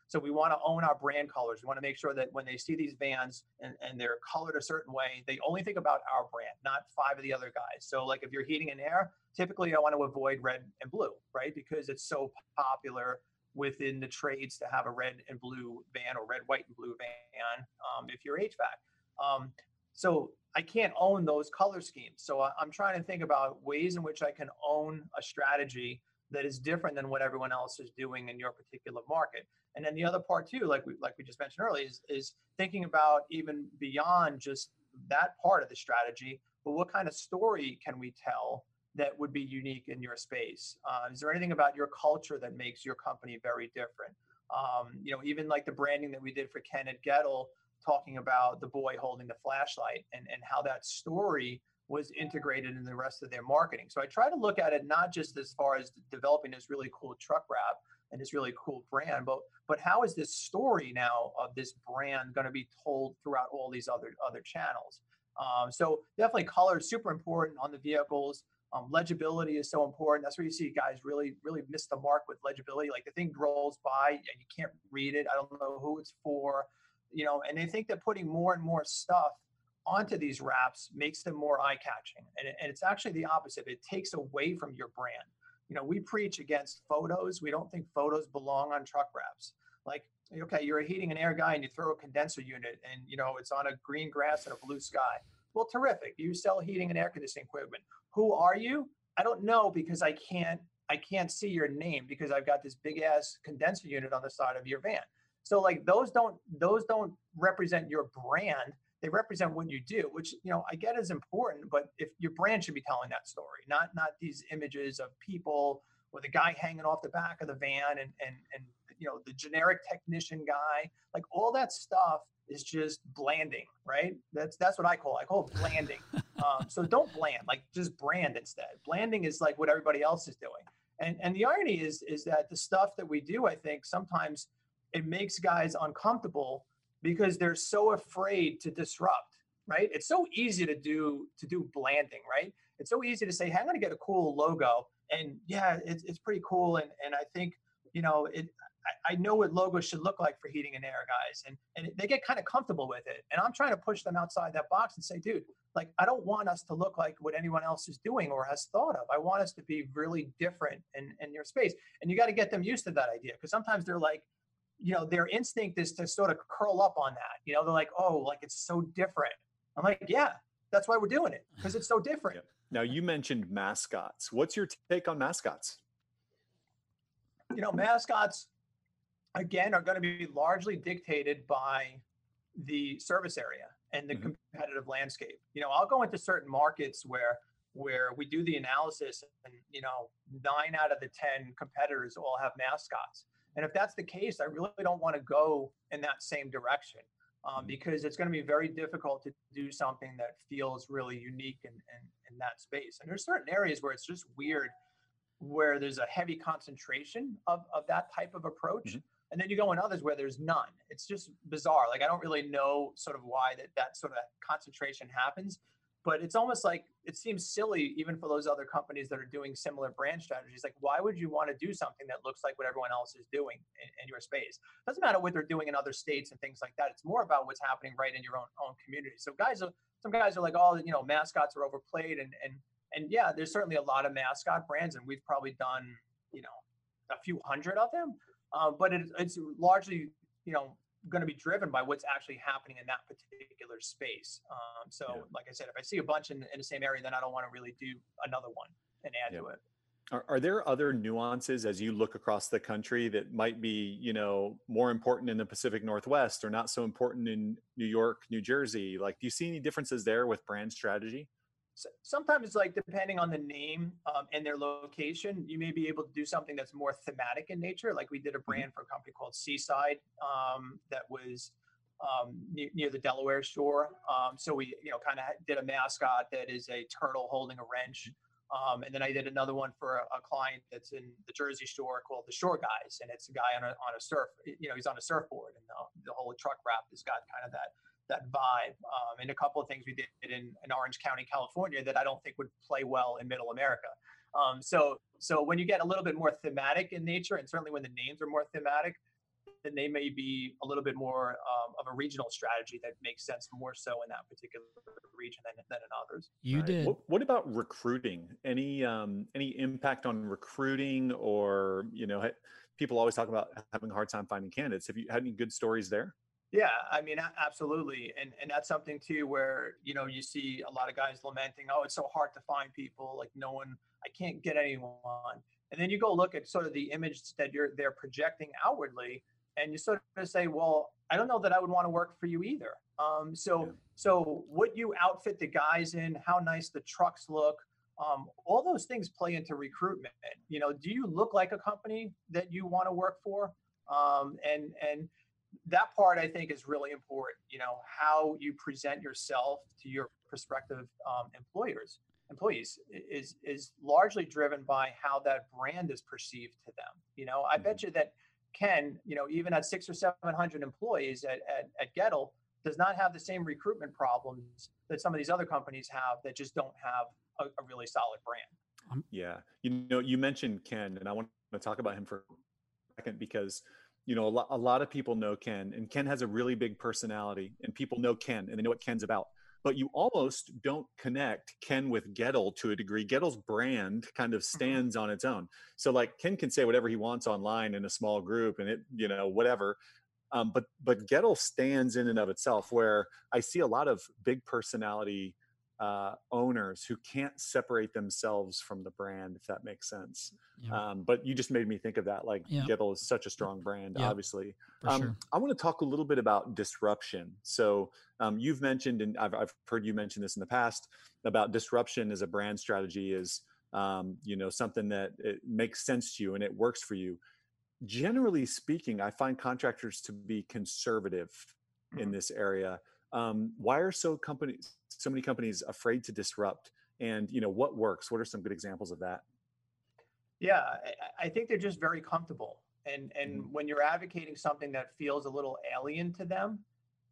So we want to own our brand colors. We want to make sure that when they see these vans and, and they're colored a certain way, they only think about our brand, not five of the other guys. So like if you're heating and air, typically I want to avoid red and blue, right? Because it's so popular within the trades to have a red and blue van or red, white, and blue van um, if you're HVAC. Um, so I can't own those color schemes. So I'm trying to think about ways in which I can own a strategy that is different than what everyone else is doing in your particular market. And then the other part too, like we like we just mentioned earlier, is, is thinking about even beyond just that part of the strategy, but what kind of story can we tell that would be unique in your space? Uh, is there anything about your culture that makes your company very different? Um, you know, even like the branding that we did for Kenneth Goettl, talking about the boy holding the flashlight and, and how that story was integrated in the rest of their marketing. So I try to look at it not just as far as developing this really cool truck wrap and this really cool brand, but but how is this story now of this brand going to be told throughout all these other other channels? Um, so definitely color is super important on the vehicles. Um, legibility is so important. That's where you see guys really, really miss the mark with legibility. Like the thing rolls by and you can't read it. I don't know who it's for, you know, and they think that putting more and more stuff onto these wraps makes them more eye catching. And, and it's actually the opposite. It takes away from your brand. You know, we preach against photos. We don't think photos belong on truck wraps. Like, okay, you're a heating and air guy and you throw a condenser unit and, you know, it's on a green grass and a blue sky. Well, terrific. You sell heating and air conditioning equipment who are you? I don't know because I can't I can't see your name because I've got this big ass condenser unit on the side of your van. So like those don't those don't represent your brand. They represent what you do, which you know I get is important, but if your brand should be telling that story, not not these images of people or the guy hanging off the back of the van and and and you know the generic technician guy, like all that stuff is just blanding, right? That's that's what I call. I call it blanding. um, so don't bland, like just brand instead. Blanding is like what everybody else is doing. And and the irony is is that the stuff that we do, I think sometimes it makes guys uncomfortable because they're so afraid to disrupt. Right? It's so easy to do to do blanding, right? It's so easy to say, "Hey, I'm going to get a cool logo," and yeah, it's it's pretty cool. And and I think you know it I, I know what logos should look like for heating and air guys, and and they get kind of comfortable with it. And I'm trying to push them outside that box and say, dude, like I don't want us to look like what anyone else is doing or has thought of. I want us to be really different in in your space, and you got to get them used to that idea because sometimes they're like, you know, their instinct is to sort of curl up on that. You know, they're like, oh, like it's so different. I'm like, yeah, that's why we're doing it because it's so different. Now you mentioned mascots. What's your take on mascots? You know, mascots again are going to be largely dictated by the service area and the mm-hmm. competitive landscape. You know, I'll go into certain markets where where we do the analysis and you know, 9 out of the 10 competitors all have mascots. And if that's the case, I really don't want to go in that same direction. Um, mm-hmm. because it's going to be very difficult to do something that feels really unique in, in, in that space. And there's certain areas where it's just weird, where there's a heavy concentration of, of that type of approach. Mm-hmm and then you go in others where there's none it's just bizarre like i don't really know sort of why that that sort of concentration happens but it's almost like it seems silly even for those other companies that are doing similar brand strategies like why would you want to do something that looks like what everyone else is doing in, in your space? It doesn't matter what they're doing in other states and things like that it's more about what's happening right in your own own community. So guys are some guys are like oh you know mascots are overplayed and and and yeah there's certainly a lot of mascot brands and we've probably done you know a few hundred of them uh, but it, it's largely, you know, going to be driven by what's actually happening in that particular space. Um, so, yeah. like I said, if I see a bunch in, in the same area, then I don't want to really do another one and add yeah. to it. Are, are, there other nuances as you look across the country that might be, you know, more important in the Pacific Northwest or not so important in New York, New Jersey? Like, do you see any differences there with brand strategy? Sometimes like depending on the name um, and their location you may be able to do something that's more thematic in nature like we did a mm-hmm. brand for a company called seaside um, that was um, near, near, the delaware shore um, so we you know kind of did a mascot that is a turtle holding a wrench Um, and then I did another one for a, a, client that's in the Jersey Shore called the Shore Guys, and it's a guy on a on a surf. You know, he's on a surfboard, and the, the whole truck wrap has got kind of that that vibe. Um, and a couple of things we did in, in Orange County, California, that I don't think would play well in Middle America. Um, so so when you get a little bit more thematic in nature, and certainly when the names are more thematic, then they may be a little bit more um, of a regional strategy that makes sense more so in that particular region than, than in others. You right. did. What, what, about recruiting? Any um, any impact on recruiting, or you know, people always talk about having a hard time finding candidates. Have you had any good stories there? Yeah, I mean, absolutely, and and that's something too where you know you see a lot of guys lamenting, oh, it's so hard to find people. Like no one, I can't get anyone. And then you go look at sort of the image that you're they're projecting outwardly, and you sort of say, well, I don't know that I would want to work for you either. Um, so, yeah. so what you outfit the guys in, how nice the trucks look, um, all those things play into recruitment. You know, do you look like a company that you want to work for? Um, and and that part I think is really important. You know, how you present yourself to your prospective um, employers employees is is largely driven by how that brand is perceived to them. You know, I bet mm-hmm. you that Ken, you know, even at six or 700 employees at, at, at Goettl, does not have the same recruitment problems that some of these other companies have that just don't have a, a really solid brand. Um, yeah. You know, you mentioned Ken, and I want to talk about him for a second because you know a lot, a lot of people know ken and ken has a really big personality and people know ken and they know what ken's about but you almost don't connect Ken with Goettl to a degree. Goettl's brand kind of mm-hmm. stands on its own. So like Ken can say whatever he wants online in a small group and it, you know, whatever. Um, but but Goettl stands in and of itself where I see a lot of big personality uh, owners who can't separate themselves from the brand, if that makes sense. Yeah. Um, but you just made me think of that. Like yeah. Goettl is such a strong brand, yeah, obviously. Um, sure. I want to talk a little bit about disruption. So um, you've mentioned, and I've, I've heard you mention this in the past about disruption as a brand strategy is, um, you know, something that it makes sense to you and it works for you. Generally speaking, I find contractors to be conservative mm-hmm. in this area. Um, why are so companies so many companies afraid to disrupt? And you know what works? What are some good examples of that? Yeah i think they're just very comfortable. And and mm-hmm. when you're advocating something that feels a little alien to them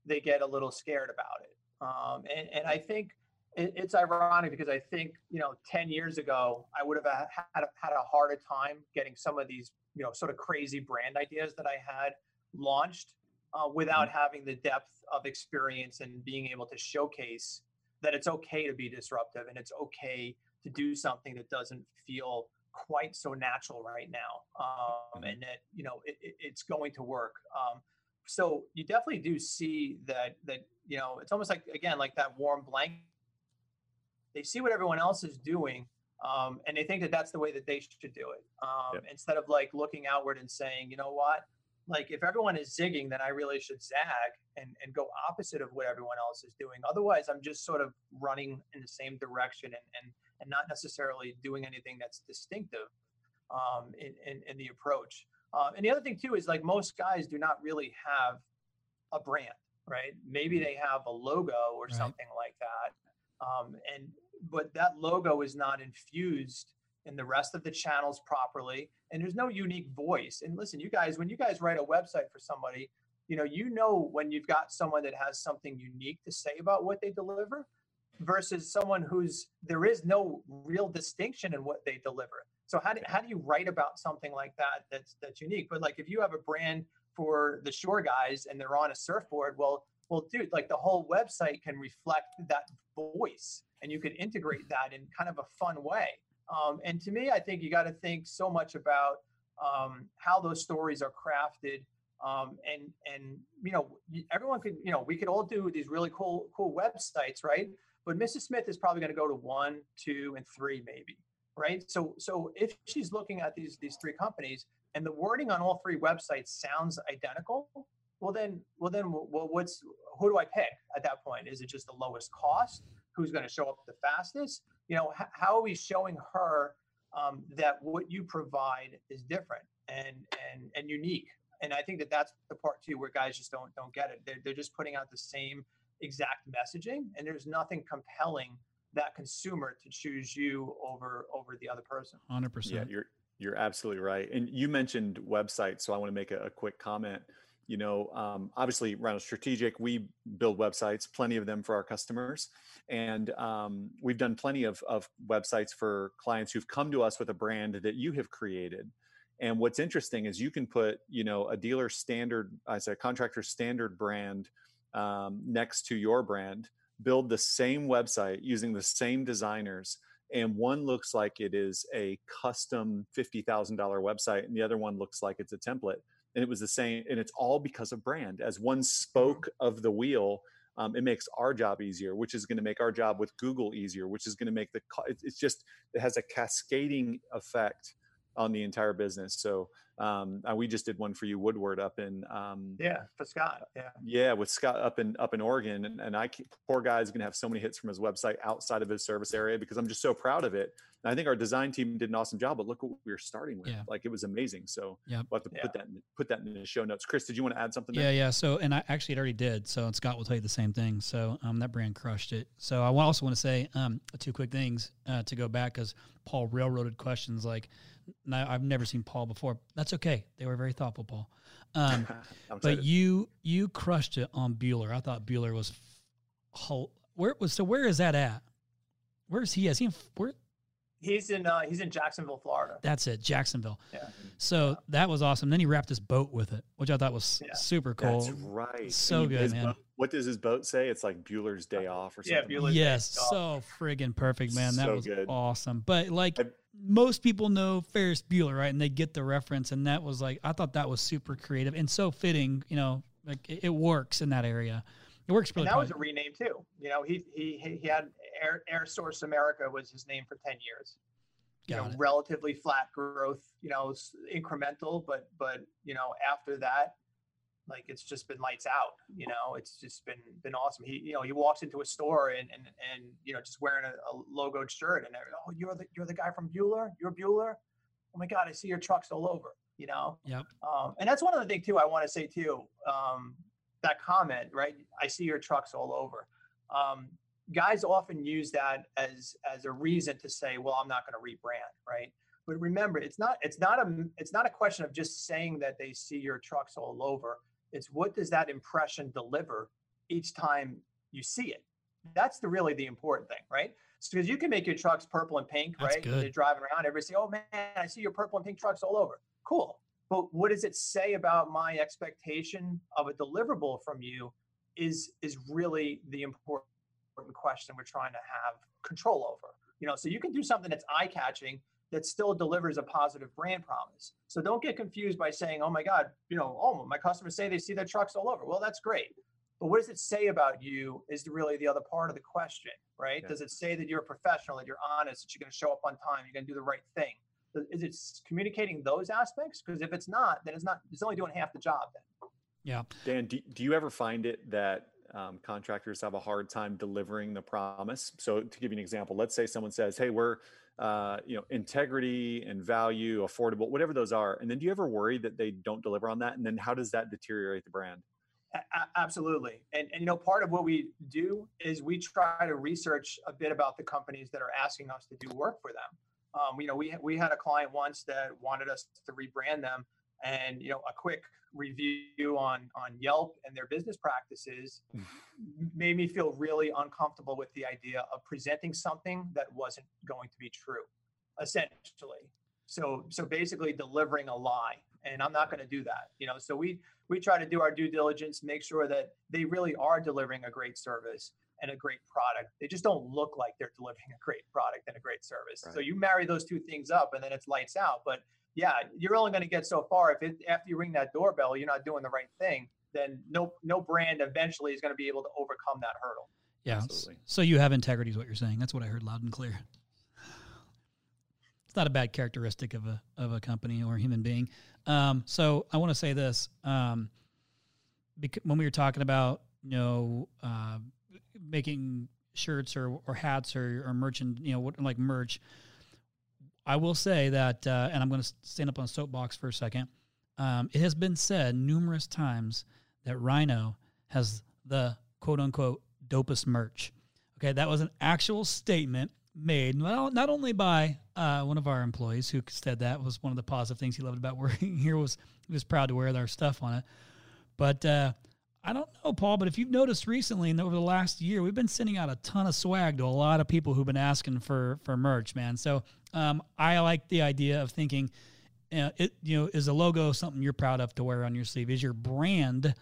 they get a little scared about it. Um, and, and i think it's ironic because i think you know 10 years ago i would have had a, had a harder time getting some of these you know sort of crazy brand ideas that i had launched uh, without mm-hmm. having the depth of experience and being able to showcase that it's okay to be disruptive and it's okay to do something that doesn't feel quite so natural right now um, and that you know it, it, it's going to work um, so you definitely do see that that you know it's almost like again like that warm blanket they see what everyone else is doing um, and they think that that's the way that they should do it um, yep. instead of like looking outward and saying you know what like if everyone is zigging then i really should zag and, and go opposite of what everyone else is doing. Otherwise i'm just sort of running in the same direction and and, and not necessarily doing anything that's distinctive um, in, in, in the approach. Uh, and the other thing too is like most guys do not really have a brand right? Maybe they have a logo or right. something like that um, and but that logo is not infused in the rest of the channels properly and there's no unique voice. And listen you guys when you guys write a website for somebody you know you know when you've got someone that has something unique to say about what they deliver versus someone who's there is no real distinction in what they deliver. So how do, how do you write about something like that that's that's unique? But like if you have a brand for the shore guys and they're on a surfboard well well dude like the whole website can reflect that voice and you can integrate that in kind of a fun way um, and to me, I think you got to think so much about um, how those stories are crafted. Um, and and you know everyone could you know we could all do these really cool cool websites right? But mrs smith is probably going to go to one two and three maybe right? So so if she's looking at these these three companies and the wording on all three websites sounds identical well then well then well what's who do i pick at that point? Is it just the lowest cost? Who's going to show up the fastest you know, h- how are we showing her um, that what you provide is different and and and unique? And I think that that's the part too where guys just don't don't get it. They're, they're just putting out the same exact messaging, and there's nothing compelling that consumer to choose you over over the other person. Hundred percent. Yeah, you're you're absolutely right. And you mentioned websites, so I want to make a, a quick comment. You know, um, obviously, Rhino Strategic, we build websites, plenty of them for our customers, and um, we've done plenty of of websites for clients who've come to us with a brand that you have created. And what's interesting is you can put, you know, a dealer standard, as a contractor standard brand um, next to your brand, build the same website using the same designers, and one looks like it is a custom $50,000 website and the other one looks like it's a template and it was the same and it's all because of brand. As one spoke of the wheel um, it makes our job easier which is going to make our job with google easier which is going to make the it's it's just it has a cascading effect on the entire business. So um, uh, we just did one for you woodward up in um, Yeah, for Scott. Yeah. yeah, with Scott up in up in Oregon, and, and I keep, poor guy's gonna have so many hits from his website outside of his service area because I'm just so proud of it. And I think our design team did an awesome job, but look what we were starting with. Yeah. Like it was amazing. So Yep. we'll have to Yeah. put that in, put that in the show notes. Chris, did you want to add something? Yeah, there? yeah. So, and I actually it already did. So, and Scott will tell you the same thing. So, um, that brand crushed it. So, I also want to say um, two quick things uh, to go back because Paul railroaded questions like, now I've never seen Paul before. That's okay. They were very thoughtful, Paul. Um, but excited. you you crushed it on Bueller. I thought Bueller was, whole, where was so where is that at? Where's he? Is he in, where? He's in uh, he's in Jacksonville, Florida. That's it, Jacksonville. Yeah. So that was awesome. Then he wrapped his boat with it, which I thought was Yeah. super cool. That's right. So And good, man. boat- what does his boat say? It's like Bueller's Day Off or something. Yeah, something. Bueller's Day yes, Off. so friggin' perfect, man. That So was good. awesome. But like I- most people know Ferris Bueller, right? And they get the reference, and that was like I thought that was super creative and so fitting. You know, like it, it works in that area. It works really. And that was a rename too. You know, he he he had Air Air Source America was his name for ten years. You know, Got it. relatively flat growth. You know, incremental, but but you know after that, like it's just been lights out. You know, it's just been been awesome. He you know he walks into a store and and and you know just wearing a, a logoed shirt and oh you're the you're the guy from Bueller. You're Bueller. Oh my God, I see your trucks all over. You know. Yep. Um, and that's one of the things too I want to say too. Um, that comment, right? I see your trucks all over. Um, guys often use that as as a reason to say, well, I'm not going to rebrand, right? But remember, it's not it's not a it's not a question of just saying that they see your trucks all over. It's what does that impression deliver each time you see it? That's the really the important thing, right? Because you can make your trucks purple and pink, That's right? Good. You're driving around, everybody say, "Oh man, I see your purple and pink trucks all over." Cool. But what does it say about my expectation of a deliverable from you? Is is really the important question we're trying to have control over. You know, so you can do something that's eye catching that still delivers a positive brand promise. So don't get confused by saying, "Oh my God, you know, oh my customers say they see their trucks all over." Well, that's great, but what does it say about you? Is really the other part of the question, right? Yeah. Does it say that you're a professional, that you're honest, that you're going to show up on time, you're going to do the right thing? Is it communicating those aspects? Because if it's not, then it's not. It's only doing half the job. Then. Yeah. Dan, do, do you ever find it that um, contractors have a hard time delivering the promise? So, to give you an example, let's say someone says, "Hey, we're uh, you know integrity and value, affordable, whatever those are," and then do you ever worry that they don't deliver on that? And then how does that deteriorate the brand? Absolutely. And, and you know, part of what we do is we try to research a bit about the companies that are asking us to do work for them. Um, you know, we we had a client once that wanted us to rebrand them, and you know, a quick review on on Yelp and their business practices mm. made me feel really uncomfortable with the idea of presenting something that wasn't going to be true, essentially. So so basically delivering a lie, and I'm not going to do that. You know, so we we try to do our due diligence, make sure that they really are delivering a great service and a great product. They just don't look like they're delivering a great product and a great service. So you marry those two things up, and then it's lights out. But yeah, you're only going to get so far if it, after you ring that doorbell, you're not doing the right thing. Then no no brand eventually is going to be able to overcome that hurdle. Yeah. Absolutely. So you have integrity, is what you're saying. That's what I heard loud and clear. It's not a bad characteristic of a of a company or a human being. Um, so I want to say this. Um, because when we were talking about you know uh, making shirts or, or hats or, or merchant, you know, what like merch, I will say that, uh, and I'm going to stand up on a soapbox for a second. Um, it has been said numerous times that Rhino has the quote unquote dopest merch. Okay, that was an actual statement made. Well, not only by uh, one of our employees who said that was one of the positive things he loved about working here was he was proud to wear our stuff on it, but. Uh, I don't know, Paul, but if you've noticed recently and over the last year, we've been sending out a ton of swag to a lot of people who've been asking for for merch, man. So um, I like the idea of thinking, uh, it you know, is a logo something you're proud of to wear on your sleeve? Is your brand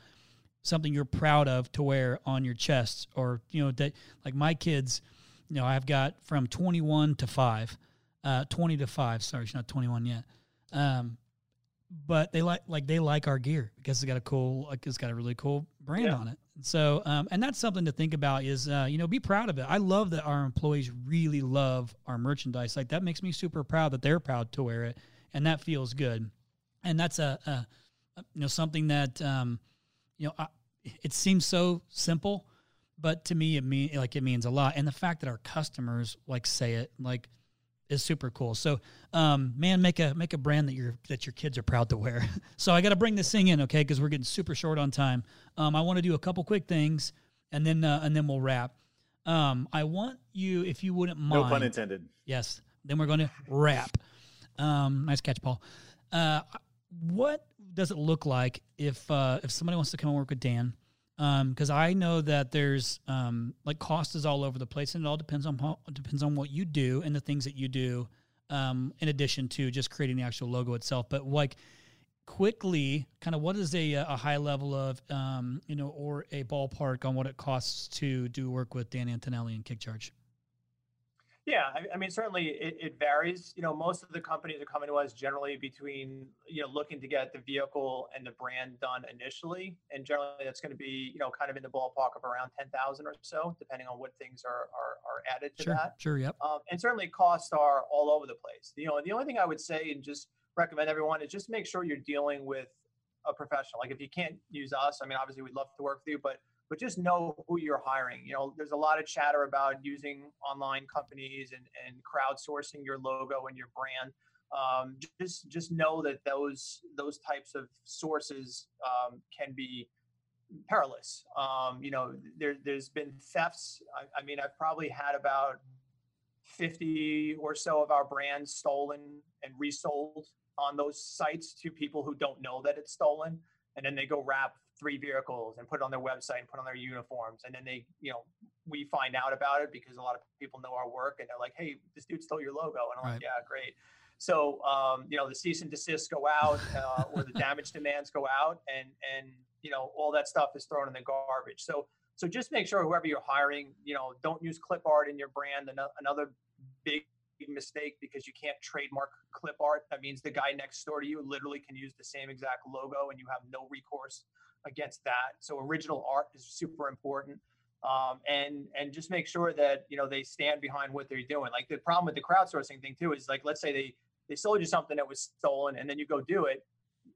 something you're proud of to wear on your chest, or you know, that like my kids, you know, I've got from 21 to five, uh, 20 to five. Sorry, she's not 21 yet. Um, but they like like they like our gear because it's got a cool like it's got a really cool brand yeah. on it. So um, and that's something to think about is uh, you know be proud of it. I love that our employees really love our merchandise. Like that makes me super proud that they're proud to wear it, and that feels good. And that's a, a, a you know something that um, you know I, it seems so simple, but to me it mean like it means a lot. And the fact that our customers like say it like is super cool. So, um, man, make a make a brand that your that your kids are proud to wear. so I got to bring this thing in, okay? Because we're getting super short on time. Um, I want to do a couple quick things, and then uh, and then we'll wrap. Um, I want you, if you wouldn't mind. No pun intended. Yes. Then we're going to wrap. Um, nice catch, Paul. Uh, what does it look like if uh, if somebody wants to come and work with Dan? Because um, I know that there's um, like cost is all over the place, and it all depends on how, depends on what you do and the things that you do. Um, in addition to just creating the actual logo itself, but like quickly, kind of what is a, a high level of um, you know or a ballpark on what it costs to do work with Dan Antonelli and KickCharge? Yeah, I, I mean, certainly it, it, varies. You know, most of the companies are coming to us generally between, you know, looking to get the vehicle and the brand done initially. And generally that's going to be, you know, kind of in the ballpark of around 10,000 or so, depending on what things are, are, are added to sure, that. Sure, yep. Um, and certainly costs are all over the place. You know, the only thing I would say and just recommend everyone is just make sure you're dealing with a professional. Like if you can't use us, I mean, obviously we'd love to work with you, but but just know who you're hiring. You know, there's a lot of chatter about using online companies and, and crowdsourcing your logo and your brand. Um, just just know that those those types of sources um, can be perilous. Um, you know, there there's been thefts. I, I mean, I've probably had about 50 or so of our brands stolen and resold on those sites to people who don't know that it's stolen and then they go wrap three vehicles and put it on their website and put on their uniforms. And then they, you know, we find out about it because a lot of people know our work and they're like, hey, this dude stole your logo. And I'm right. like, yeah, great. So, um, you know, the cease and desist go out uh, or the damage demands go out and, and, you know, all that stuff is thrown in the garbage. So, so just make sure whoever you're hiring, you know, don't use clip art in your brand. Another big mistake because you can't trademark clip art. That means the guy next door to you literally can use the same exact logo and you have no recourse against that. So original art is super important. Um, and and just make sure that you know they stand behind what they're doing. Like the problem with the crowdsourcing thing too is like let's say they they sold you something that was stolen and then you go do it.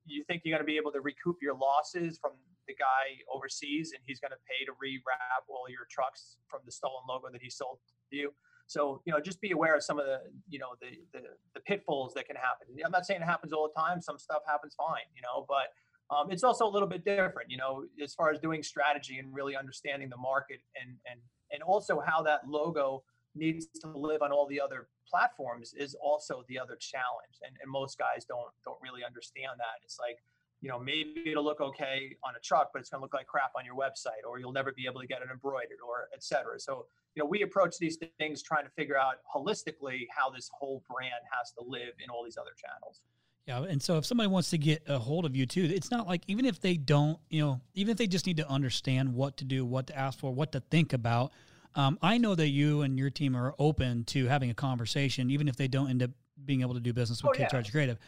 You think you're going to be able to recoup your losses from the guy overseas and he's going to pay to rewrap all your trucks from the stolen logo that he sold to you. So you know, just be aware of some of the you know the, the the pitfalls that can happen. I'm not saying it happens all the time. Some stuff happens fine, you know, but um, it's also a little bit different, you know, as far as doing strategy and really understanding the market and and and also how that logo needs to live on all the other platforms is also the other challenge. And, and most guys don't don't really understand that. It's like, you know, maybe it'll look okay on a truck, but it's going to look like crap on your website, or you'll never be able to get it embroidered, or et cetera. So, you know, we approach these things trying to figure out holistically how this whole brand has to live in all these other channels. Yeah, and so if somebody wants to get a hold of you too, it's not like even if they don't, you know, even if they just need to understand what to do, what to ask for, what to think about. Um, I know that you and your team are open to having a conversation, even if they don't end up being able to do business with oh, yeah. Charge Creative.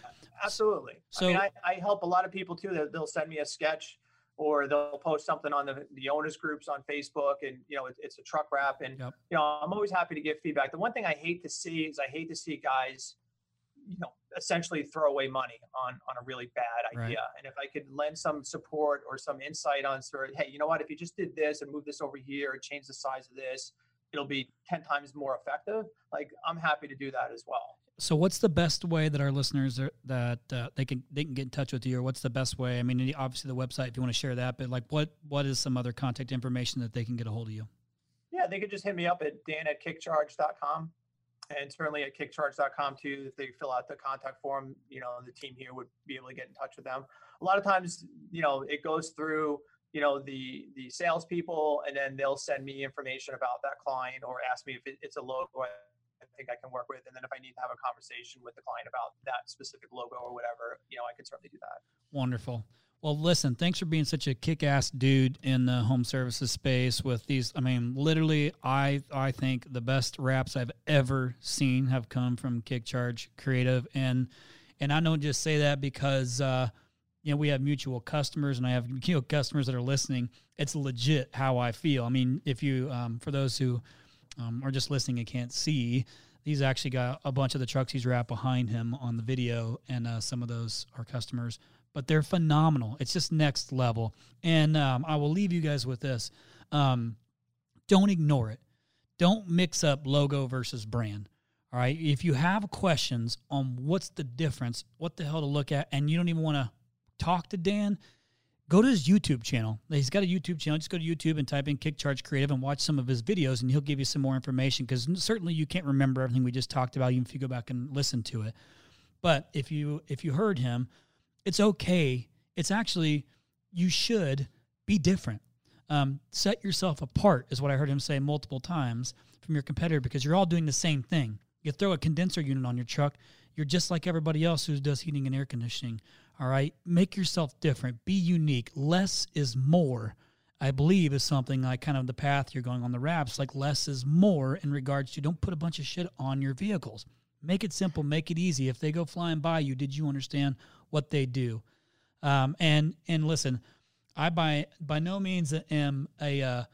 Absolutely. So I, mean, I, I, help a lot of people too. That they'll send me a sketch, or they'll post something on the, the owners groups on Facebook, and you know it, it's a truck wrap, and yep. you know I'm always happy to give feedback. The one thing I hate to see is I hate to see guys you know essentially throw away money on on a really bad idea. Right. and if i could lend some support or some insight on sort of hey you know what? If you just did this and move this over here and change the size of this it'll be 10 times more effective like i'm happy to do that as well. So what's the best way that our listeners are that uh, they can they can get in touch with you or what's the best way? I mean obviously the website if you want to share that but like what what is some other contact information that they can get a hold of you? Yeah, Yeah, they could just hit me up at dan at kickcharge.com and certainly at kickcharge.com too. If they fill out the contact form, you know, the team here would be able to get in touch with them. A lot of times, you know, it goes through, you know, the the salespeople, and then they'll send me information about that client or ask me if it, it's a logo I think I can work with, and then if I need to have a conversation with the client about that specific logo or whatever, you know, I can certainly do that. Wonderful. Well, listen, thanks for being such a kick-ass dude in the home services space with these. I mean, literally, I I think the best wraps I've ever seen have come from KickCharge Creative, and and I don't just say that because uh, you know we have mutual customers, and I have you know customers that are listening. It's legit how I feel. I mean, if you um, for those who um, are just listening and can't see, he's actually got a bunch of the trucks he's wrapped behind him on the video, and uh, some of those are customers but they're phenomenal. It's just next level. And um, I will leave you guys with this. Um, don't ignore it. Don't mix up logo versus brand. All right. If you have questions on what's the difference, what the hell to look at, and you don't even want to talk to Dan, go to his YouTube channel. He's got a YouTube channel. Just go to YouTube and type in KickCharge Creative and watch some of his videos, and he'll give you some more information because certainly you can't remember everything we just talked about, even if you go back and listen to it. But if you if you heard him, it's okay. It's actually, you should be different. Um, set yourself apart, is what I heard him say multiple times from your competitor because you're all doing the same thing. You throw a condenser unit on your truck, you're just like everybody else who does heating and air conditioning. All right. Make yourself different, be unique. Less is more. I believe is something like kind of the path you're going on the wraps, like less is more in regards to don't put a bunch of shit on your vehicles. Make it simple, make it easy. If they go flying by you, did you understand what they do? Um, and and listen, I by by no means am a uh,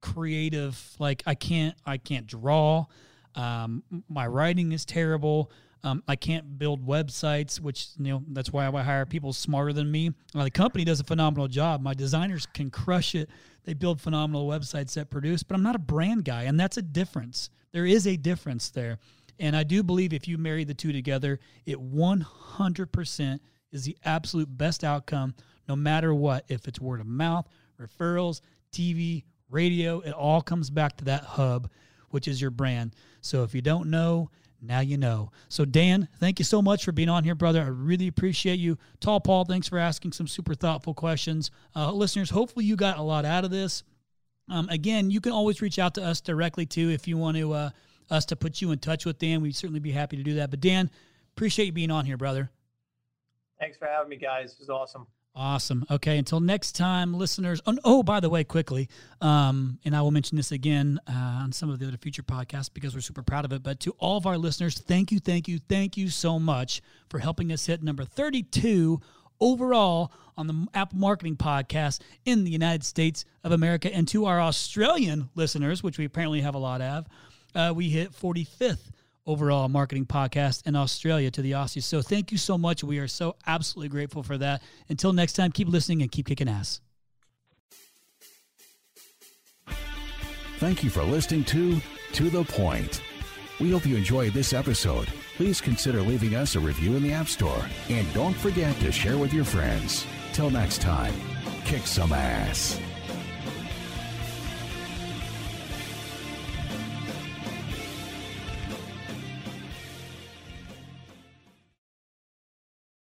creative. Like I can't I can't draw. Um, my writing is terrible. Um, I can't build websites, which you know that's why I hire people smarter than me. Well, the company does a phenomenal job. My designers can crush it. They build phenomenal websites that produce, but I'm not a brand guy, and that's a difference. There is a difference there. And I do believe if you marry the two together, it 100% is the absolute best outcome, no matter what. If it's word of mouth, referrals, TV, radio, it all comes back to that hub, which is your brand. So if you don't know, now you know. So, Dan, thank you so much for being on here, brother. I really appreciate you. Tall Paul, thanks for asking some super thoughtful questions. Uh, listeners, hopefully you got a lot out of this. Um, again, you can always reach out to us directly too if you want to uh, us to put you in touch with Dan, we'd certainly be happy to do that. But Dan, appreciate you being on here, brother. Thanks for having me, guys. It was awesome. Awesome. Okay. Until next time, listeners. Oh, oh by the way, quickly, um, and I will mention this again uh, on some of the other future podcasts because we're super proud of it. But to all of our listeners, thank you, thank you, thank you so much for helping us hit number 32 overall on the Apple Marketing Podcast in the United States of America. And to our Australian listeners, which we apparently have a lot of, uh, we hit 45th overall marketing podcast in Australia to the Aussies. So thank you so much. We are so absolutely grateful for that. Until next time, keep listening and keep kicking ass. Thank you for listening to To the Point. We hope you enjoyed this episode. Please consider leaving us a review in the App Store. And don't forget to share with your friends. Till next time, kick some ass.